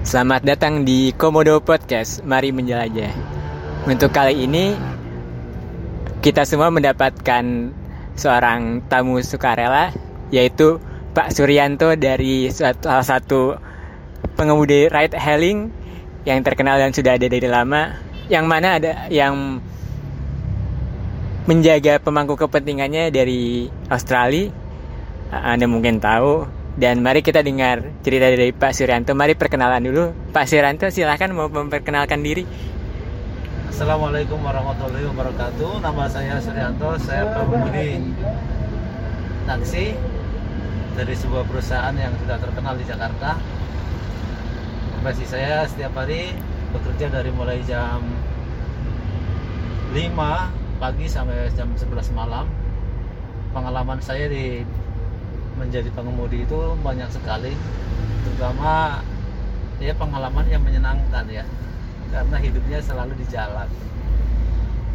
Selamat datang di Komodo Podcast. Mari menjelajah. Untuk kali ini kita semua mendapatkan seorang tamu sukarela yaitu Pak Suryanto dari salah satu pengemudi ride hailing yang terkenal dan sudah ada dari lama yang mana ada yang menjaga pemangku kepentingannya dari Australia Anda mungkin tahu dan mari kita dengar cerita dari Pak Suryanto mari perkenalan dulu Pak Suryanto silahkan mau memperkenalkan diri Assalamualaikum warahmatullahi wabarakatuh. Nama saya Suryanto, saya pengemudi taksi dari sebuah perusahaan yang sudah terkenal di Jakarta. Profesi saya setiap hari bekerja dari mulai jam 5 pagi sampai jam 11 malam. Pengalaman saya di menjadi pengemudi itu banyak sekali, terutama ya pengalaman yang menyenangkan ya karena hidupnya selalu di jalan.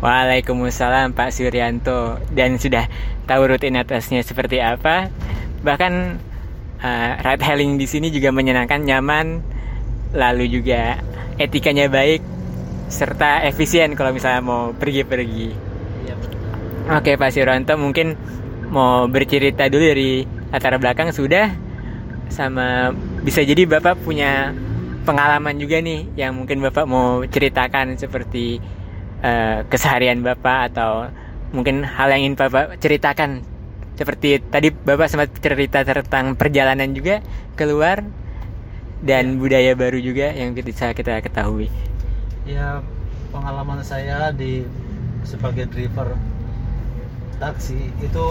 Waalaikumsalam Pak Suryanto dan sudah tahu rutinitasnya seperti apa. Bahkan uh, ride hailing di sini juga menyenangkan, nyaman, lalu juga etikanya baik serta efisien kalau misalnya mau pergi-pergi. Iya, Oke Pak Suryanto mungkin mau bercerita dulu dari latar belakang sudah sama bisa jadi Bapak punya pengalaman juga nih yang mungkin Bapak mau ceritakan seperti uh, keseharian Bapak atau mungkin hal yang ingin Bapak ceritakan seperti tadi Bapak sempat cerita tentang perjalanan juga keluar dan budaya baru juga yang bisa kita ketahui. Ya pengalaman saya di sebagai driver taksi itu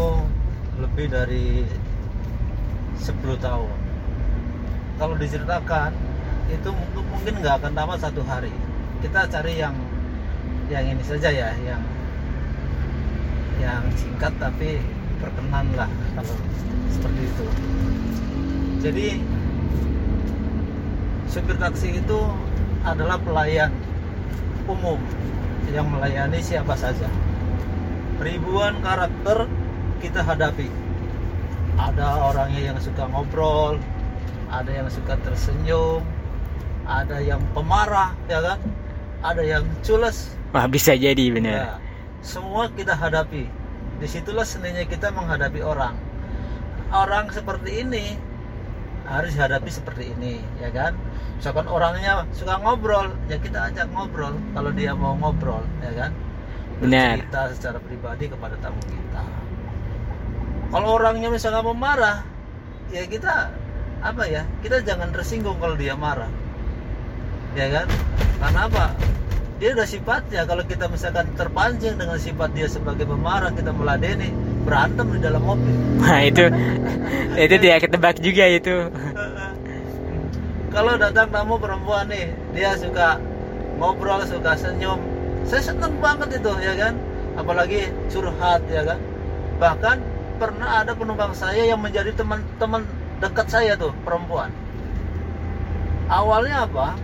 lebih dari 10 tahun. Kalau diceritakan itu mungkin nggak akan tamat satu hari. Kita cari yang yang ini saja ya yang yang singkat tapi berkenan lah kalau seperti itu. Jadi supir taksi itu adalah pelayan umum yang melayani siapa saja. Ribuan karakter kita hadapi ada orangnya yang suka ngobrol ada yang suka tersenyum ada yang pemarah ya kan? Ada yang cules. Wah bisa jadi benar ya, semua kita hadapi. Di situlah seninya kita menghadapi orang. Orang seperti ini harus hadapi seperti ini ya kan? Misalkan orangnya suka ngobrol ya kita ajak ngobrol kalau dia mau ngobrol ya kan? Benar kita secara pribadi kepada tamu kita kalau orangnya misalnya mau marah ya kita apa ya kita jangan tersinggung kalau dia marah. Ya kan? Karena apa? Dia udah sifatnya. Kalau kita misalkan terpancing dengan sifat dia sebagai pemarah kita meladeni berantem di dalam mobil. Nah itu itu tidak ketebak juga itu. Kalau datang tamu perempuan nih dia suka ngobrol suka senyum. Saya seneng banget itu ya kan? Apalagi curhat ya kan? Bahkan pernah ada penumpang saya yang menjadi teman-teman dekat saya tuh perempuan. Awalnya apa?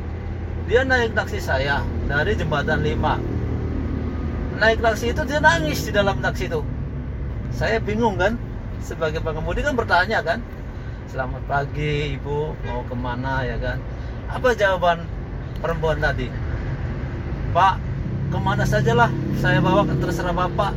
Dia naik taksi saya dari jembatan 5 naik taksi itu dia nangis di dalam taksi itu. Saya bingung kan? Sebagai pengemudi kan bertanya kan? Selamat pagi ibu. Mau ke mana ya kan? Apa jawaban perempuan tadi? Pak ke mana sajalah? Saya bawa terserah bapak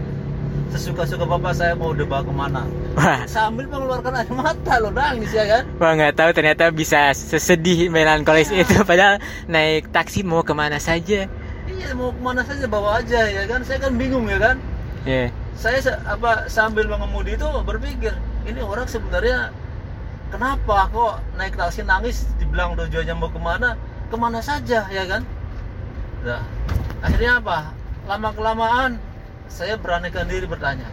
sesuka-suka bapak saya mau dibawa ke mana? Wah. Sambil mengeluarkan air mata lo nangis ya kan? Wah nggak tahu ternyata bisa sesedih melankolis itu. Padahal naik taksi mau ke mana saja. Iya mau ke mana saja bawa aja ya kan? Saya kan bingung ya kan? Ya saya apa sambil mengemudi itu berpikir ini orang sebenarnya kenapa kok naik taksi nangis dibilang tujuannya mau ke mana? Ke mana saja ya kan? Nah akhirnya apa? Lama kelamaan saya beranikan diri bertanya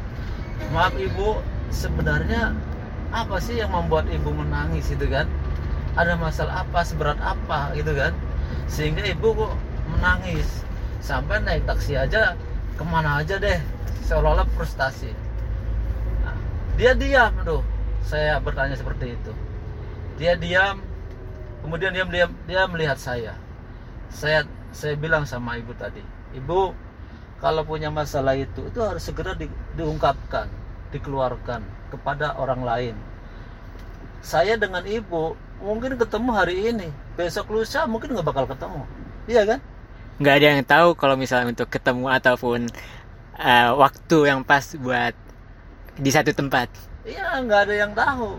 maaf ibu sebenarnya apa sih yang membuat ibu menangis itu kan? Ada masalah apa seberat apa gitu kan? Sehingga ibu kok menangis. Sampai naik taksi aja ke mana aja deh seolah-olah frustasi. Nah, dia diam tuh saya bertanya seperti itu. Dia diam kemudian dia dia, dia melihat saya. Saya saya bilang sama ibu tadi ibu kalau punya masalah itu itu harus segera di- diungkapkan dikeluarkan kepada orang lain. Saya dengan ibu mungkin ketemu hari ini. Besok lusa mungkin nggak bakal ketemu. Iya kan? Nggak ada yang tahu kalau misalnya untuk ketemu ataupun uh, waktu yang pas buat di satu tempat. Iya nggak ada yang tahu.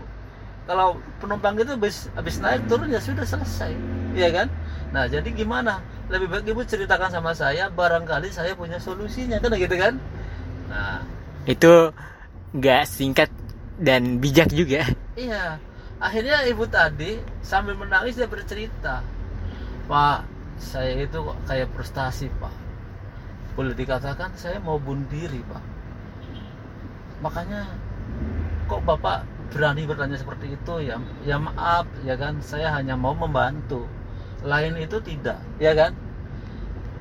Kalau penumpang itu habis habis naik turun ya sudah selesai. Iya kan nah jadi gimana? Lebih baik ibu ceritakan sama saya barangkali saya punya solusinya kan gitu kan? Nah. Itu nggak singkat dan bijak juga. Iya. Akhirnya ibu tadi sambil menangis dia bercerita pak saya itu kayak frustasi pak. Boleh dikatakan saya mau bunuh diri pak. Makanya kok bapak berani bertanya seperti itu? Ya ya maaf ya kan? Saya hanya mau membantu lain itu tidak. Ya kan?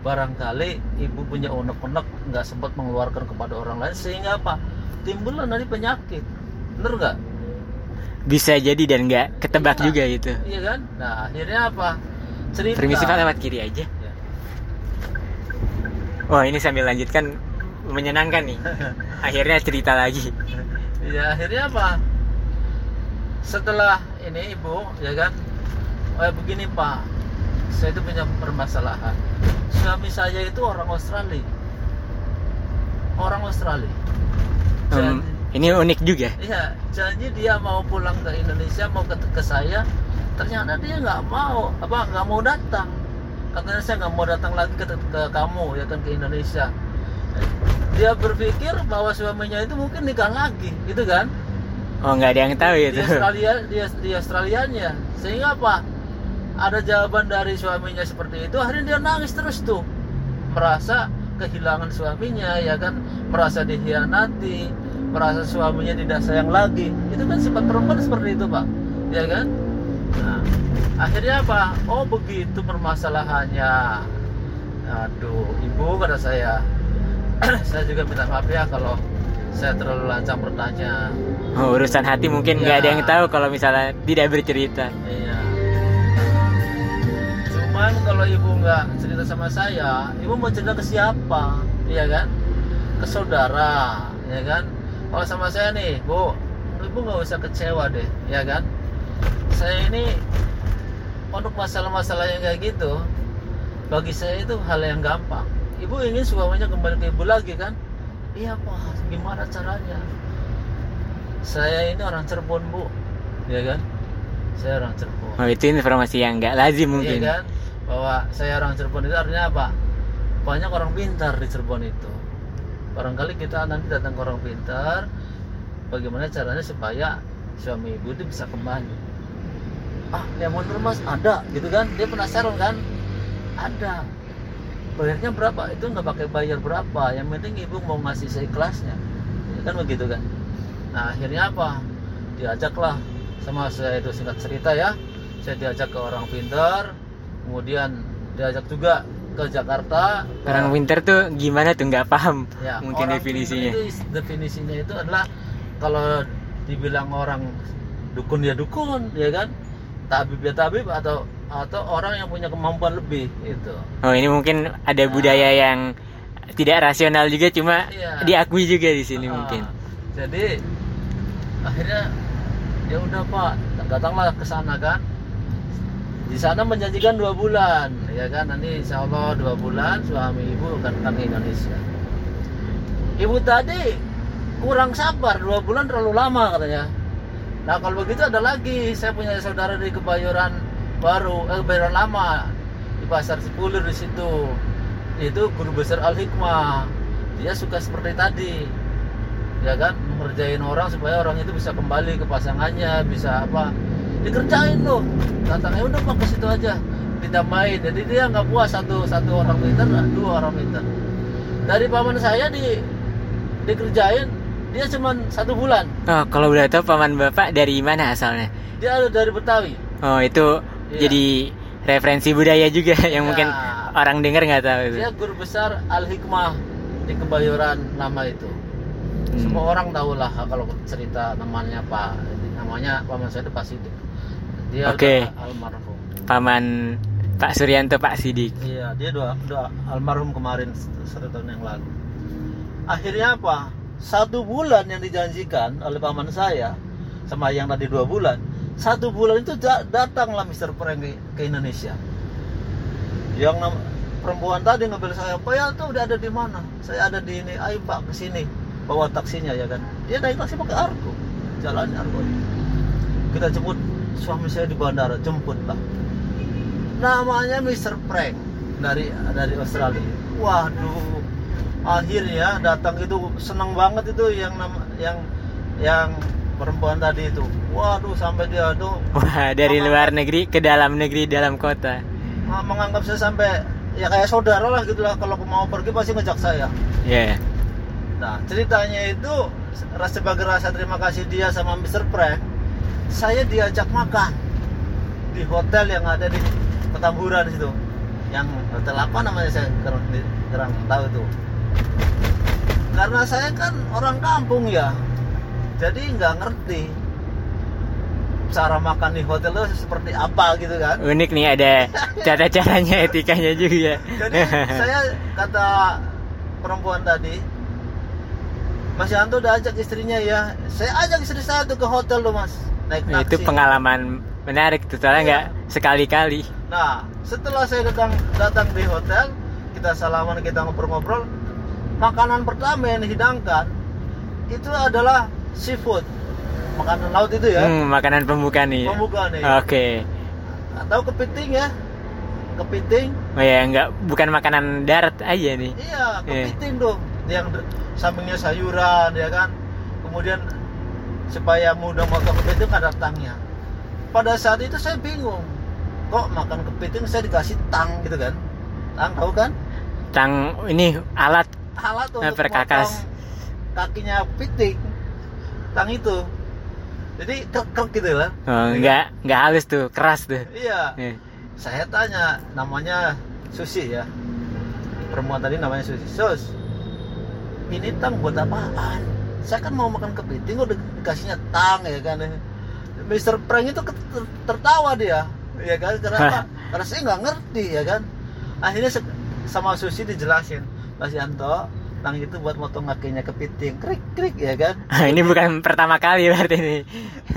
Barangkali ibu punya unek-unek nggak sempat mengeluarkan kepada orang lain sehingga apa? Timbullah dari penyakit. Bener nggak? Bisa jadi dan nggak ketebak Iya. juga itu. Iya kan? Nah akhirnya apa? Cerita. Permisi pak lewat kiri aja. Ya. wah ini sambil lanjutkan menyenangkan nih. Akhirnya cerita lagi. Ya akhirnya apa? Setelah ini ibu ya kan? Oh ya begini pak saya itu punya permasalahan suami saya itu orang Australia orang Australia Hmm, Jadi- ini unik juga Iya, janji dia mau pulang ke Indonesia mau ke, ke saya, ternyata dia nggak mau, apa nggak mau datang. Katanya saya nggak mau datang lagi ke, ke kamu ya kan ke Indonesia. Dia berpikir bahwa suaminya itu mungkin nikah lagi, gitu kan? oh nggak ada yang tahu Di itu Australia, di, di Australianya, sehingga apa? Ada jawaban dari suaminya seperti itu, akhirnya dia nangis terus tuh, merasa kehilangan suaminya, ya kan? Merasa dikhianati, merasa suaminya tidak sayang lagi. Itu kan sifat perempuan seperti itu, Pak. Ya kan? Nah, akhirnya apa? Oh, begitu permasalahannya. Aduh, Ibu kata saya. saya juga minta maaf ya kalau saya terlalu lancang bertanya. Oh, urusan hati mungkin nggak Ya. ada yang tahu kalau misalnya tidak bercerita Iya. Cuman kalau ibu nggak cerita sama saya, ibu mau cerita ke siapa? Iya kan? Ke saudara, ya kan? Kalau sama saya nih, bu, ibu nggak usah kecewa deh, ya kan? Saya ini untuk masalah-masalah yang kayak gitu, bagi saya itu hal yang gampang. Ibu ingin suaminya kembali ke ibu lagi kan? Iya pak, gimana caranya? Saya ini orang Cirebon bu, ya kan? Saya orang Cirebon. oh itu informasi yang nggak lazim mungkin Iya kan? Bahwa saya orang Cirebon itu artinya apa? Banyak orang pintar di Cirebon itu. Barangkali kita nanti datang ke orang pintar, bagaimana caranya supaya suami ibu itu bisa kembali. Ah, mundur mas ada, gitu kan? Dia penasaran kan? Ada. Bayarnya berapa? Itu nggak pakai bayar berapa. Yang penting ibu mau ngasih seikhlasnya. Ya kan begitu kan? Nah akhirnya apa? Diajaklah sama saya itu singkat cerita ya. Saya diajak ke orang pintar, kemudian diajak juga ke Jakarta. ke- orang winter tuh gimana tuh nggak paham ya, mungkin definisinya itu, definisinya itu adalah kalau dibilang orang dukun ya dukun, ya kan? Tabib ya tabib atau atau orang yang punya kemampuan lebih itu. oh ini mungkin ada budaya yang tidak rasional juga cuma Iya. diakui juga di sini Ah, mungkin Jadi akhirnya ya udah Pak, datanglah ke sana kan. Di sana menjanjikan dua bulan, ya kan? Nanti insya Allah dua bulan suami ibu akan datang ke Indonesia. Ibu tadi kurang sabar, dua bulan terlalu lama katanya. Nah kalau begitu ada lagi, saya punya saudara di Kebayoran Baru, eh Kebayoran Lama di Pasar Cipulir di situ. Itu guru besar Al Hikmah. Dia suka seperti tadi, ya kan mengerjain orang supaya orang itu bisa kembali ke pasangannya bisa apa dikerjain loh. Datangnya udah pak ke situ aja. Ditambahin jadi dia nggak puas satu satu orang pintar dua orang pintar dari paman saya di dikerjain dia cuma satu bulan. Oh kalau boleh tahu paman bapak dari mana asalnya? Dia ada dari Betawi. Oh itu Iya. jadi referensi budaya juga yang Iya. mungkin orang dengar nggak tahu itu. Dia guru besar Al Hikmah di Kebayoran lama itu. Hmm. semua orang tahu lah kalau cerita namanya Pak namanya paman saya itu Pak Sidik dia Oke. udah almarhum paman Pak Suryanto Pak Sidik Iya, dia dua, dua almarhum kemarin satu tahun yang lalu. Akhirnya apa? Satu bulan yang dijanjikan oleh paman saya sama yang tadi dua bulan satu bulan itu da- datanglah Mr. Prank ke, Indonesia yang perempuan tadi ngambil saya Pak ya tuh udah ada di mana saya ada di ini ayo Pak ke sini bawa taksinya ya kan dia naik taksi pakai argo jalan argo kita jemput suami saya di bandara jemput lah namanya Mr. Prank dari dari Australia waduh akhirnya datang itu seneng banget itu yang nama yang yang perempuan tadi itu waduh sampai dia tuh Wah, dari luar negeri ke dalam negeri dalam kota. ah, menganggap saya sampai ya kayak saudara lah gitu lah kalau mau pergi pasti ngejak saya Ya. nah ceritanya itu rasa sebagai rasa terima kasih dia sama Mr. Prank saya diajak makan di hotel yang ada di Petamburan situ. Yang hotel apa namanya saya kurang, kurang tahu itu. Karena saya kan orang kampung ya. Jadi nggak ngerti cara makan di hotel itu seperti apa gitu kan. Unik nih ada cara caranya etikanya juga. jadi saya kata perempuan tadi Mas Yanto udah ajak istrinya ya. Saya ajak istri saya tuh ke hotel loh mas naik Nah, taksi itu pengalaman menarik tuh soalnya Iya. nggak sekali-kali. Nah, setelah saya datang datang di hotel, kita salaman, kita ngobrol-ngobrol. Makanan pertama yang dihidangkan itu adalah seafood, makanan laut itu ya, Hmm, makanan pembuka nih. pembuka nih. Oke. Atau kepiting ya, kepiting. Oh ya, nggak bukan makanan darat aja nih. Iya, Iya. kepiting dong. Yang sampingnya sayuran ya kan. Kemudian supaya mudah motong kepiting ada tangnya. Pada saat itu saya bingung. Kok makan kepiting saya dikasih tang gitu kan? Tang tahu kan? Tang ini alat alat untuk perkakas. kakinya piting tang itu jadi krek gitu lah oh, nggak nggak halus tuh, keras tuh. iya Eh, saya tanya namanya Susi ya perempuan tadi namanya Susi Sus ini tang buat apaan saya kan mau makan kepiting udah dikasihnya tang ya kan Mr. Prank itu tertawa dia ya kan kenapa karena saya nggak ngerti ya kan. Akhirnya sama Susi dijelasin Mas Yanto tang itu buat motong kakinya kepiting. Krik krik ya kan. Ini bukan pertama kali berarti ini.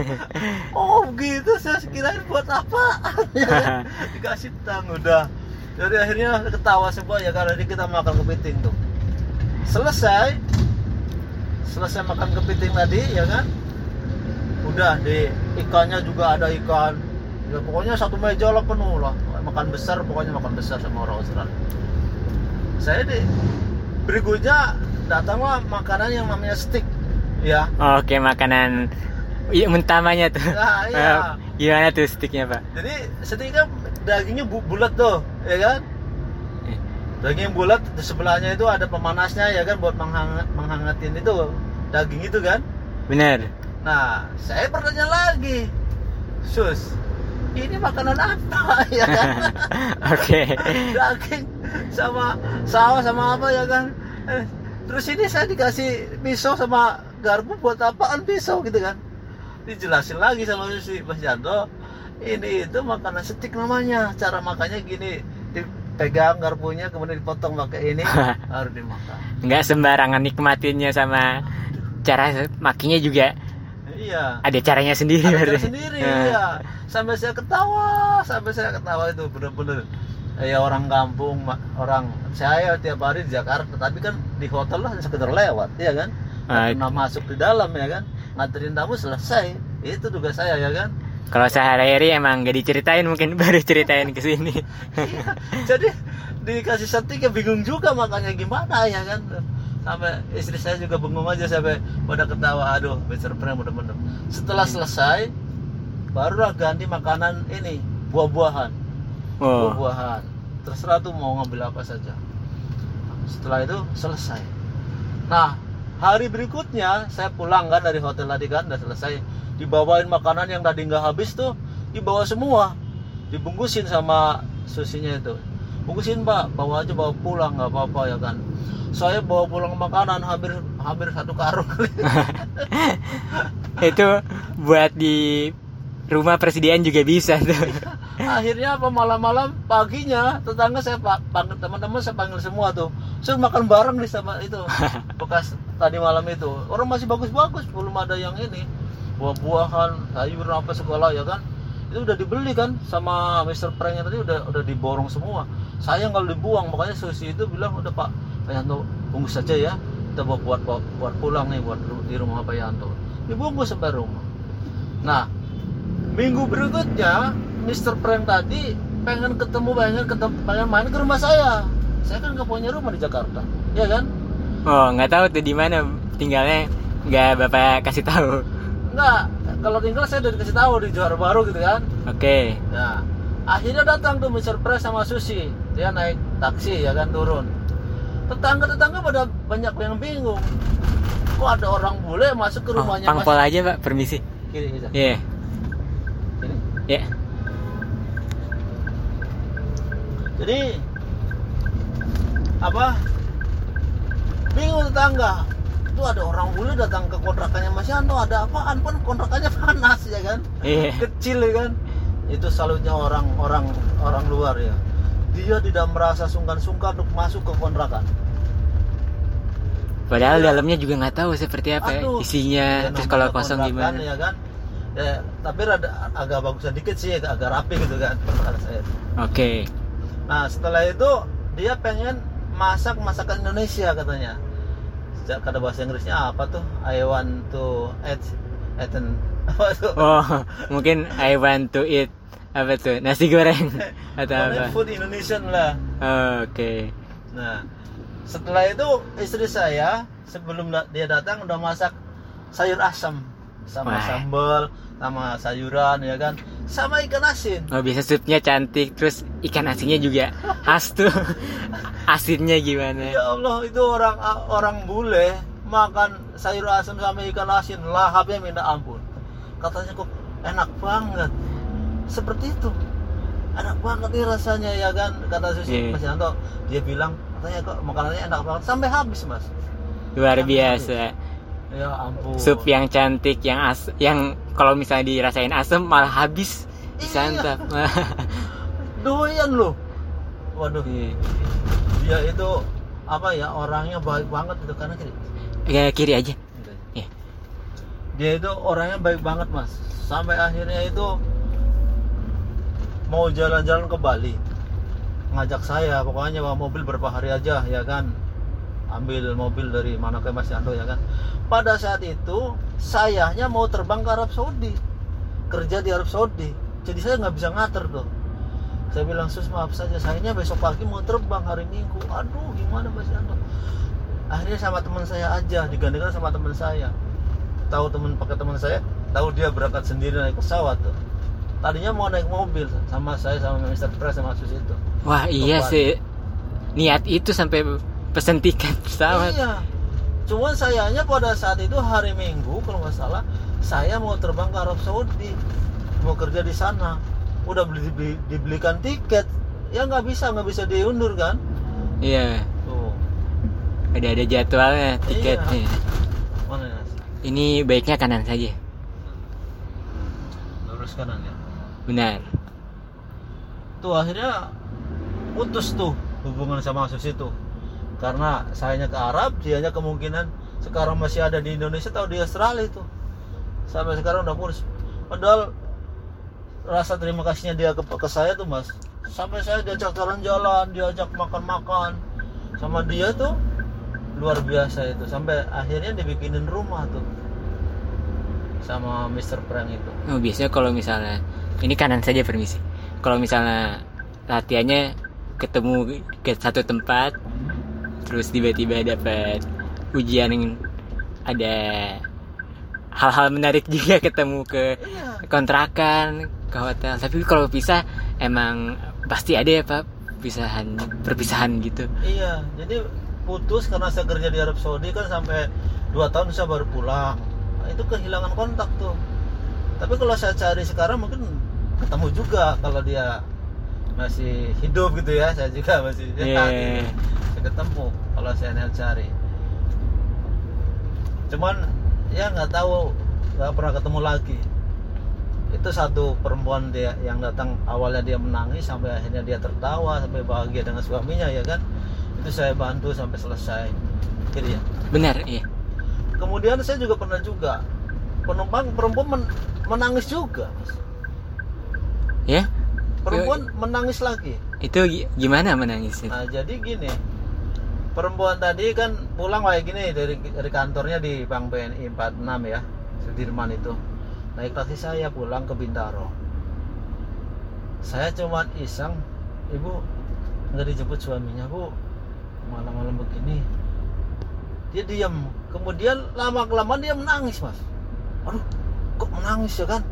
oh gitu saya kirain buat apa ya. Kan? dikasih tang udah. Jadi akhirnya ketawa semua ya karena kita makan kepiting tuh. Selesai selesai makan kepiting tadi ya kan udah di ikannya juga ada ikan ya pokoknya satu meja lah penuh lah makan besar pokoknya makan besar sama orang Australia saya di berikutnya datanglah makanan yang namanya steak ya Oke, makanan iya utamanya tuh. Nah, iya. Gimana tuh sticknya, Pak? Jadi sedikit dagingnya bu- bulat tuh, ya kan? Daging bulat di sebelahnya itu ada pemanasnya ya kan buat menghangat, menghangatin itu daging itu kan. Bener. Nah, saya bertanya lagi, sus, ini makanan apa ya kan? Oke. daging sama sawah sama apa ya kan? Eh, terus ini saya dikasih pisau sama garpu buat apaan pisau gitu kan? Dijelasin lagi sama si Mas Yanto, ini itu makanan stik namanya. Cara makannya gini, dipegang garpunya kemudian dipotong pakai ini harus dimakan. Nggak sembarangan nikmatinnya sama cara makinya juga Iya. ada caranya sendiri Ada cara berarti. sendiri Eh, ya. Sampai saya ketawa, sampai saya ketawa itu bener-bener ya orang kampung, orang saya tiap hari di Jakarta, tapi kan di hotel lah sekedar lewat, ya kan? Nggak Ah, pernah masuk di dalam ya kan? Nganterin tamu selesai, itu tugas saya ya kan? Kalau sehari-hari emang nggak diceritain mungkin baru ceritain ke sini. Iya. Jadi dikasih setik ya bingung juga makanya gimana ya kan? Sampai istri saya juga bengong aja sampai pada ketawa, aduh, Mr. Prank bener-bener. Setelah selesai, barulah ganti makanan ini buah-buahan. Oh, buah-buahan terserah tuh mau ngambil apa saja setelah itu selesai nah hari berikutnya saya pulang kan dari hotel tadi kan udah selesai. Dibawain makanan yang tadi nggak habis tuh dibawa semua. Dibungkusin sama susinya itu. Bungkusin pak. Bawa aja bawa pulang nggak apa-apa ya kan. Saya bawa pulang makanan hampir hampir satu karung. Itu buat di rumah presiden juga bisa tuh. akhirnya apa malam-malam paginya tetangga saya pak teman-teman saya panggil semua tuh. Saya makan bareng di sama itu bekas tadi malam itu. Orang masih bagus-bagus belum ada yang ini. Buah-buahan sayuran apa segala ya kan? Itu udah dibeli kan sama Mr. Prank tadi udah udah diborong semua. Sayang kalau dibuang makanya Susi itu bilang udah Pak Pak Yanto bungkus saja ya. Kita bawa buat buat, buat pulang nih buat di rumah Pak Yanto. Dibungkus sampai rumah. Nah minggu berikutnya Mr. Prank tadi pengen ketemu pengen ketemu pengen main ke rumah saya saya kan nggak punya rumah di Jakarta ya kan Oh, nggak tahu tuh di mana tinggalnya nggak bapak kasih tahu. nggak kalau tinggal saya udah dikasih tahu di Johar Baru gitu kan Oke. Nah, akhirnya datang tuh Mr. Press sama Susi. Dia naik taksi ya kan turun. Tetangga-tetangga pada banyak yang bingung. Kok ada orang bule masuk ke Oh, rumahnya pangpol aja pak, permisi. Kiri, kiri. Iya, Kiri. ya. Jadi apa? Bingung tetangga. Itu ada orang bule datang ke kontrakannya Mas Yanto, ada apaan pun kontrakannya panas ya kan? Iya. kecil ya kan itu salutnya orang orang orang luar ya dia tidak merasa sungkan-sungkan untuk masuk ke kontrakan Padahal Iya. dalamnya juga nggak tahu seperti apa Aduh. isinya. Ya, Terus kalau kosong gimana? ya kan ya, tapi rada agak bagusan dikit sih agak, rapi gitu kan Oke. Nah setelah itu dia pengen masak masakan Indonesia katanya. Sejak kata bahasa Inggrisnya apa tuh? I want to eat eaten. Apa tuh? Oh, mungkin I want to eat apa tuh? Nasi goreng atau apa? food Indonesian lah. Oh, Oke. Nah, setelah itu istri saya sebelum dia datang udah masak sayur asam. Sama Wah. sambal, sama sayuran ya kan, sama ikan asin. Oh biasa supnya cantik, terus ikan asinnya juga khas tuh. Asinnya gimana? Ya Allah, itu orang orang bule makan sayur asam sama ikan asin lahapnya minta ampun. Katanya kok enak banget. Seperti itu. Enak banget nih rasanya ya kan kata Susi Iya. Mas Yanto dia bilang katanya kok makanannya enak banget sampai habis mas Luar biasa. ya ampun Sup yang cantik, yang as, yang kalau misalnya dirasain asem malah habis Iya. disantap. doyan loh waduh Iya. dia itu apa ya orangnya baik banget itu karena kiri Ya kiri aja. Iya. dia itu orangnya baik banget mas sampai akhirnya itu mau jalan-jalan ke Bali ngajak saya pokoknya bawa mobil berapa hari aja ya kan ambil mobil dari mana ke Mas Yanto ya kan? Pada saat itu sayanya mau terbang ke Arab Saudi. Kerja di Arab Saudi. Jadi saya nggak bisa ngatur tuh saya bilang sus maaf saja sayanya besok pagi mau terbang hari Minggu. Aduh gimana Mas Yanto akhirnya sama teman saya aja digandengkan sama teman saya. Tahu teman pakai teman saya tahu dia berangkat sendiri naik pesawat tuh. Tadinya mau naik mobil sama saya sama Mr. Press sama Sus itu. Wah iya sih. Niat itu sampai pesen tiket pesawat. iya. Cuman sayanya pada saat itu hari Minggu kalau nggak salah saya mau terbang ke Arab Saudi. Mau kerja di sana. Udah beli, dibeli- dibelikan tiket. Ya nggak bisa nggak bisa diundur kan? Iya. tuh. Ada ada jadwalnya tiketnya. mana ya Ini baiknya kanan saja. lurus kanan ya? Benar. tuh akhirnya putus tuh hubungan sama Sus itu karena sayanya ke Arab dianya kemungkinan sekarang masih ada di Indonesia atau di Australia itu. Sampai sekarang udah putus padahal rasa terima kasihnya dia ke, ke saya tuh mas. Sampai saya diajak jalan-jalan diajak makan-makan. Sama dia tuh luar biasa itu. Sampai akhirnya dibikinin rumah tuh. Sama Mr. Prank itu. Oh, biasanya kalau misalnya ini kanan saja permisi. Kalau misalnya latihannya ketemu ke satu tempat terus tiba-tiba dapat ujian yang ada hal-hal menarik juga ketemu ke iya kontrakan ke hotel tapi kalau pisah emang pasti ada ya pak pisahan perpisahan gitu Iya, jadi putus karena saya kerja di Arab Saudi kan sampai 2 tahun saya baru pulang. Nah, itu kehilangan kontak tuh. Tapi kalau saya cari sekarang mungkin ketemu juga kalau dia masih hidup gitu ya. Saya juga masih Iya. saya ketemu kalau saya cari. Cuman ya nggak tahu nggak pernah ketemu lagi. Itu satu perempuan dia yang datang awalnya dia menangis sampai akhirnya dia tertawa sampai bahagia dengan suaminya ya kan. Itu saya bantu sampai selesai. Gitu ya. benar iya Kemudian saya juga pernah juga penumpang perempuan men- menangis juga mas Ya, perempuan menangis lagi itu gi- gimana menangis itu? nah jadi gini perempuan tadi kan pulang kayak gini dari dari kantornya di Bank BNI 46 ya Sudirman itu. Naik taksi saya pulang ke Bintaro. Saya cuma iseng ibu nggak dijemput suaminya bu. Malam-malam begini. Dia diam kemudian lama kelamaan dia menangis mas. Aduh kok menangis ya kan?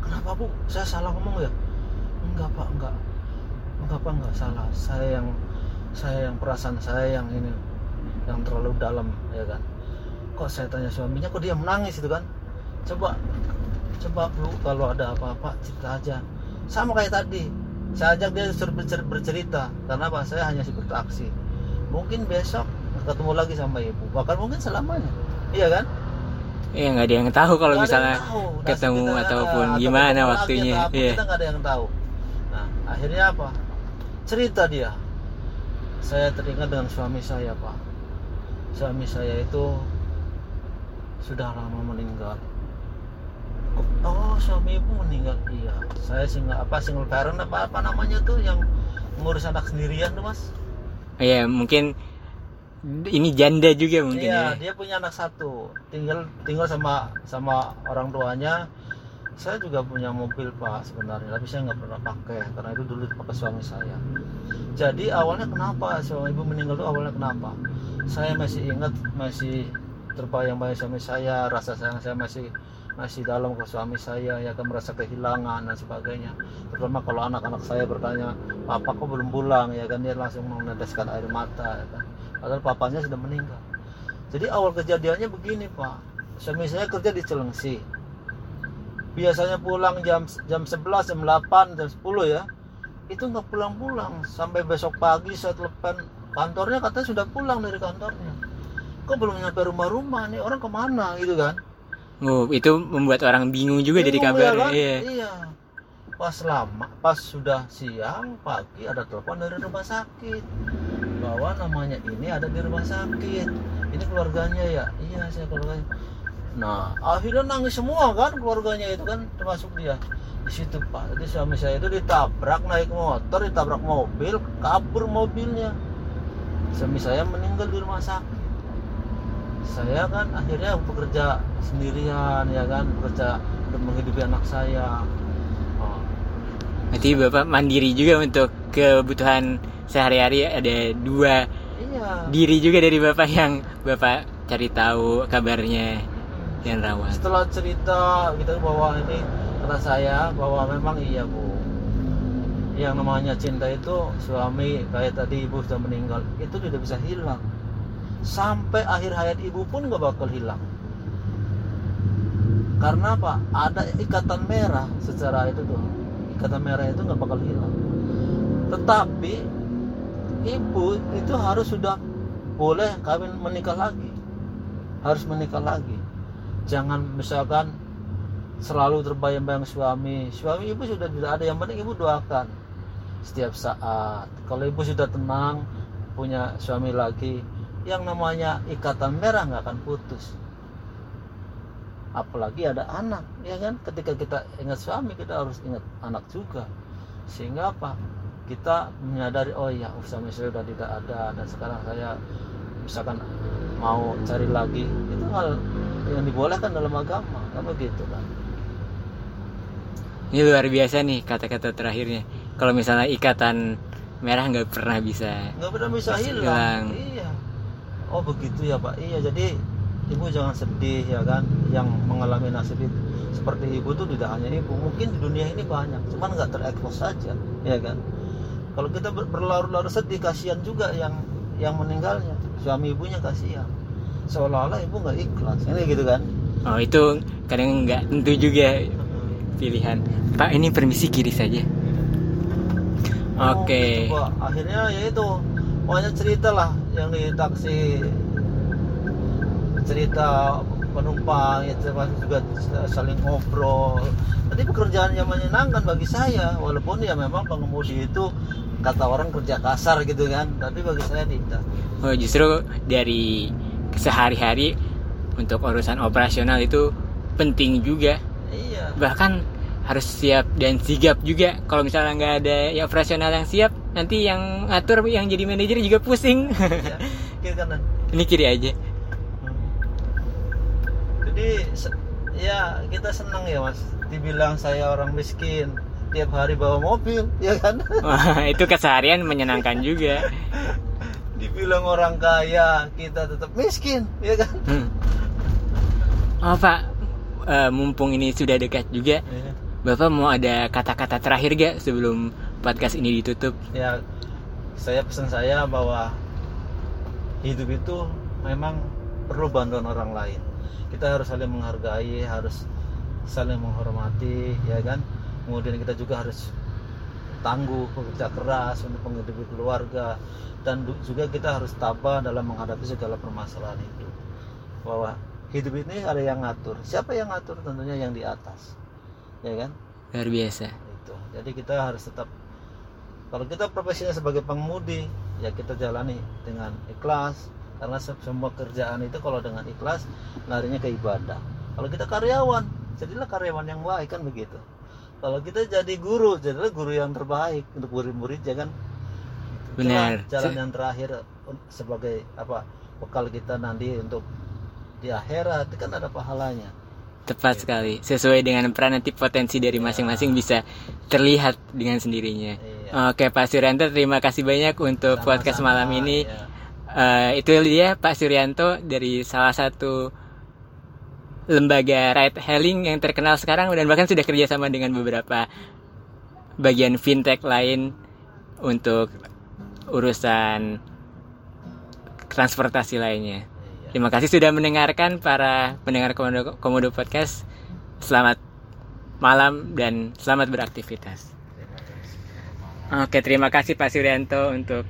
Kenapa bu? Saya salah ngomong ya? Enggak pak enggak. Enggak pak enggak salah. Saya yang saya yang perasaan saya yang ini yang terlalu dalam ya kan? Kok saya tanya suaminya kok dia menangis itu kan? Coba coba bu kalau ada apa-apa cerita aja. Sama kayak tadi saya ajak dia suruh bercer- bercerita. Karena apa? Saya hanya supir taksi mungkin besok ketemu lagi sama ibu. Bahkan mungkin selamanya. Iya kan? Ya nggak ada yang tahu kalau ada misalnya tahu. Nasib ketemu kita, ataupun atau gimana lagi waktunya. atau apa, Iya. kita nggak ada yang tahu. Nah akhirnya apa? Cerita dia saya teringat dengan suami saya pak suami saya itu sudah lama meninggal oh suami ibu meninggal iya saya single apa single parent apa apa namanya tuh yang ngurus anak sendirian tuh mas Iya, mungkin ini janda juga mungkin Iya, ya. dia punya anak satu. Tinggal tinggal sama sama orang tuanya. Saya juga punya mobil pak sebenarnya, tapi saya nggak pernah pakai karena itu dulu dipakai suami saya. Jadi awalnya kenapa suami ibu meninggal itu awalnya kenapa? Saya masih ingat, masih terbayang-bayang suami saya, rasa sayang saya masih masih dalam ke suami saya, ya kan merasa kehilangan dan sebagainya. Terutama kalau anak-anak saya bertanya, papa kok belum pulang, ya kan dia langsung meneteskan air mata, ya kan padahal papanya sudah meninggal. Jadi awal kejadiannya begini pak, suami saya kerja di Celengsi. Biasanya pulang jam jam 11, jam 8, jam 10 ya. Itu nggak pulang-pulang sampai besok pagi saya telepon kantornya katanya sudah pulang dari kantornya. Kok belum nyampe rumah-rumah nih orang ke mana gitu kan? Oh, itu membuat orang bingung juga dari ya kabarnya. kan? Iya. Iya. Pas lama, pas sudah siang, pagi ada telepon dari rumah sakit bahwa namanya ini ada di rumah sakit. Ini keluarganya ya? Iya, saya keluarganya. Nah, akhirnya nangis semua kan keluarganya itu kan termasuk dia. Di situ Pak, jadi suami saya itu ditabrak naik motor, ditabrak mobil, kabur mobilnya. Suami saya meninggal di rumah sakit. Saya kan akhirnya bekerja sendirian ya kan bekerja untuk menghidupi anak saya. Oh, Berarti Bapak mandiri juga untuk kebutuhan sehari-hari ada dua iya. diri juga dari Bapak yang Bapak cari tahu kabarnya dan rawat. setelah cerita kita bahwa ini kata saya bahwa memang iya bu. Yang namanya cinta itu suami kayak tadi ibu sudah meninggal itu tidak bisa hilang. Sampai akhir hayat ibu pun nggak bakal hilang. Karena apa? Ada ikatan merah secara itu tuh. Ikatan merah itu nggak bakal hilang. Tetapi ibu itu harus sudah boleh kawin menikah lagi. Harus menikah lagi jangan misalkan selalu terbayang-bayang suami. Suami ibu sudah tidak ada yang penting ibu doakan setiap saat. Kalau ibu sudah tenang punya suami lagi yang namanya ikatan merah nggak akan putus. Apalagi ada anak ya kan? Ketika kita ingat suami kita harus ingat anak juga. Sehingga apa? Kita menyadari oh ya suami saya sudah tidak ada dan sekarang saya misalkan mau cari lagi. Itu hal yang dibolehkan dalam agama kan begitu kan Ini luar biasa nih kata-kata terakhirnya. Kalau misalnya ikatan merah nggak pernah bisa. nggak pernah bisa hilang. hilang. iya oh begitu ya pak iya jadi ibu jangan sedih ya kan yang mengalami nasib itu seperti ibu tuh tidak hanya ibu mungkin di dunia ini banyak cuman nggak terekspos saja ya kan kalau kita ber- berlarut-larut sedih kasihan juga yang yang meninggalnya suami ibunya kasihan seolah-olah ibu nggak ikhlas ini gitu kan Oh itu kadang nggak tentu juga pilihan. Pak ini permisi kiri saja. Oh, Oke. gitu, Pak. akhirnya ya itu pokoknya cerita lah yang di taksi cerita penumpang ya juga saling ngobrol tadi pekerjaan yang menyenangkan bagi saya walaupun ya memang pengemudi itu kata orang kerja kasar gitu kan tapi bagi saya tidak Oh justru dari sehari-hari untuk urusan operasional itu penting juga. Iya. Bahkan harus siap dan sigap juga. Kalau misalnya nggak ada yang operasional yang siap nanti yang ngatur yang jadi manajer juga pusing. Iya kiri kanan. Ini kiri aja. Jadi se- ya kita senang ya mas. Dibilang saya orang miskin tiap hari bawa mobil ya kan? Wah, itu keseharian menyenangkan juga dibilang orang kaya kita tetap miskin ya kan? Hmm. oh pak. Eh, mumpung ini sudah dekat juga Iya. bapak mau ada kata-kata terakhir gak sebelum podcast ini ditutup? Ya saya pesan saya bahwa hidup itu memang perlu bantuan orang lain. Kita harus saling menghargai harus saling menghormati ya kan? Kemudian kita juga harus tangguh bekerja keras untuk menghidupi keluarga. Dan juga kita harus tabah dalam menghadapi segala permasalahan itu. Bahwa hidup ini ada yang ngatur. Siapa yang ngatur? Tentunya yang di atas. Ya kan? Luar biasa. Itu. Jadi kita harus tetap kalau kita profesinya sebagai pengemudi ya kita jalani dengan ikhlas. Karena se- semua kerjaan itu kalau dengan ikhlas larinya ke ibadah. Kalau kita karyawan jadilah karyawan yang baik kan begitu kalau kita jadi guru jadilah guru yang terbaik untuk murid-murid ya kan? Itulah Benar. jalan yang terakhir sebagai apa bekal kita nanti untuk di akhirat itu kan ada pahalanya. Tepat sekali. Sesuai dengan peran nanti potensi dari masing-masing bisa terlihat dengan sendirinya. Iya. oke Pak Suryanto terima kasih banyak untuk Sama-sama, podcast malam ini. Ya. Eh, itu dia Pak Suryanto dari salah satu lembaga ride hailing yang terkenal sekarang dan bahkan sudah kerjasama dengan beberapa bagian fintech lain untuk urusan transportasi lainnya. Terima kasih sudah mendengarkan para pendengar Komodo, Komodo Podcast. Selamat malam dan selamat beraktivitas. Oke, terima kasih Pak Suryanto untuk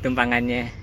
tumpangannya.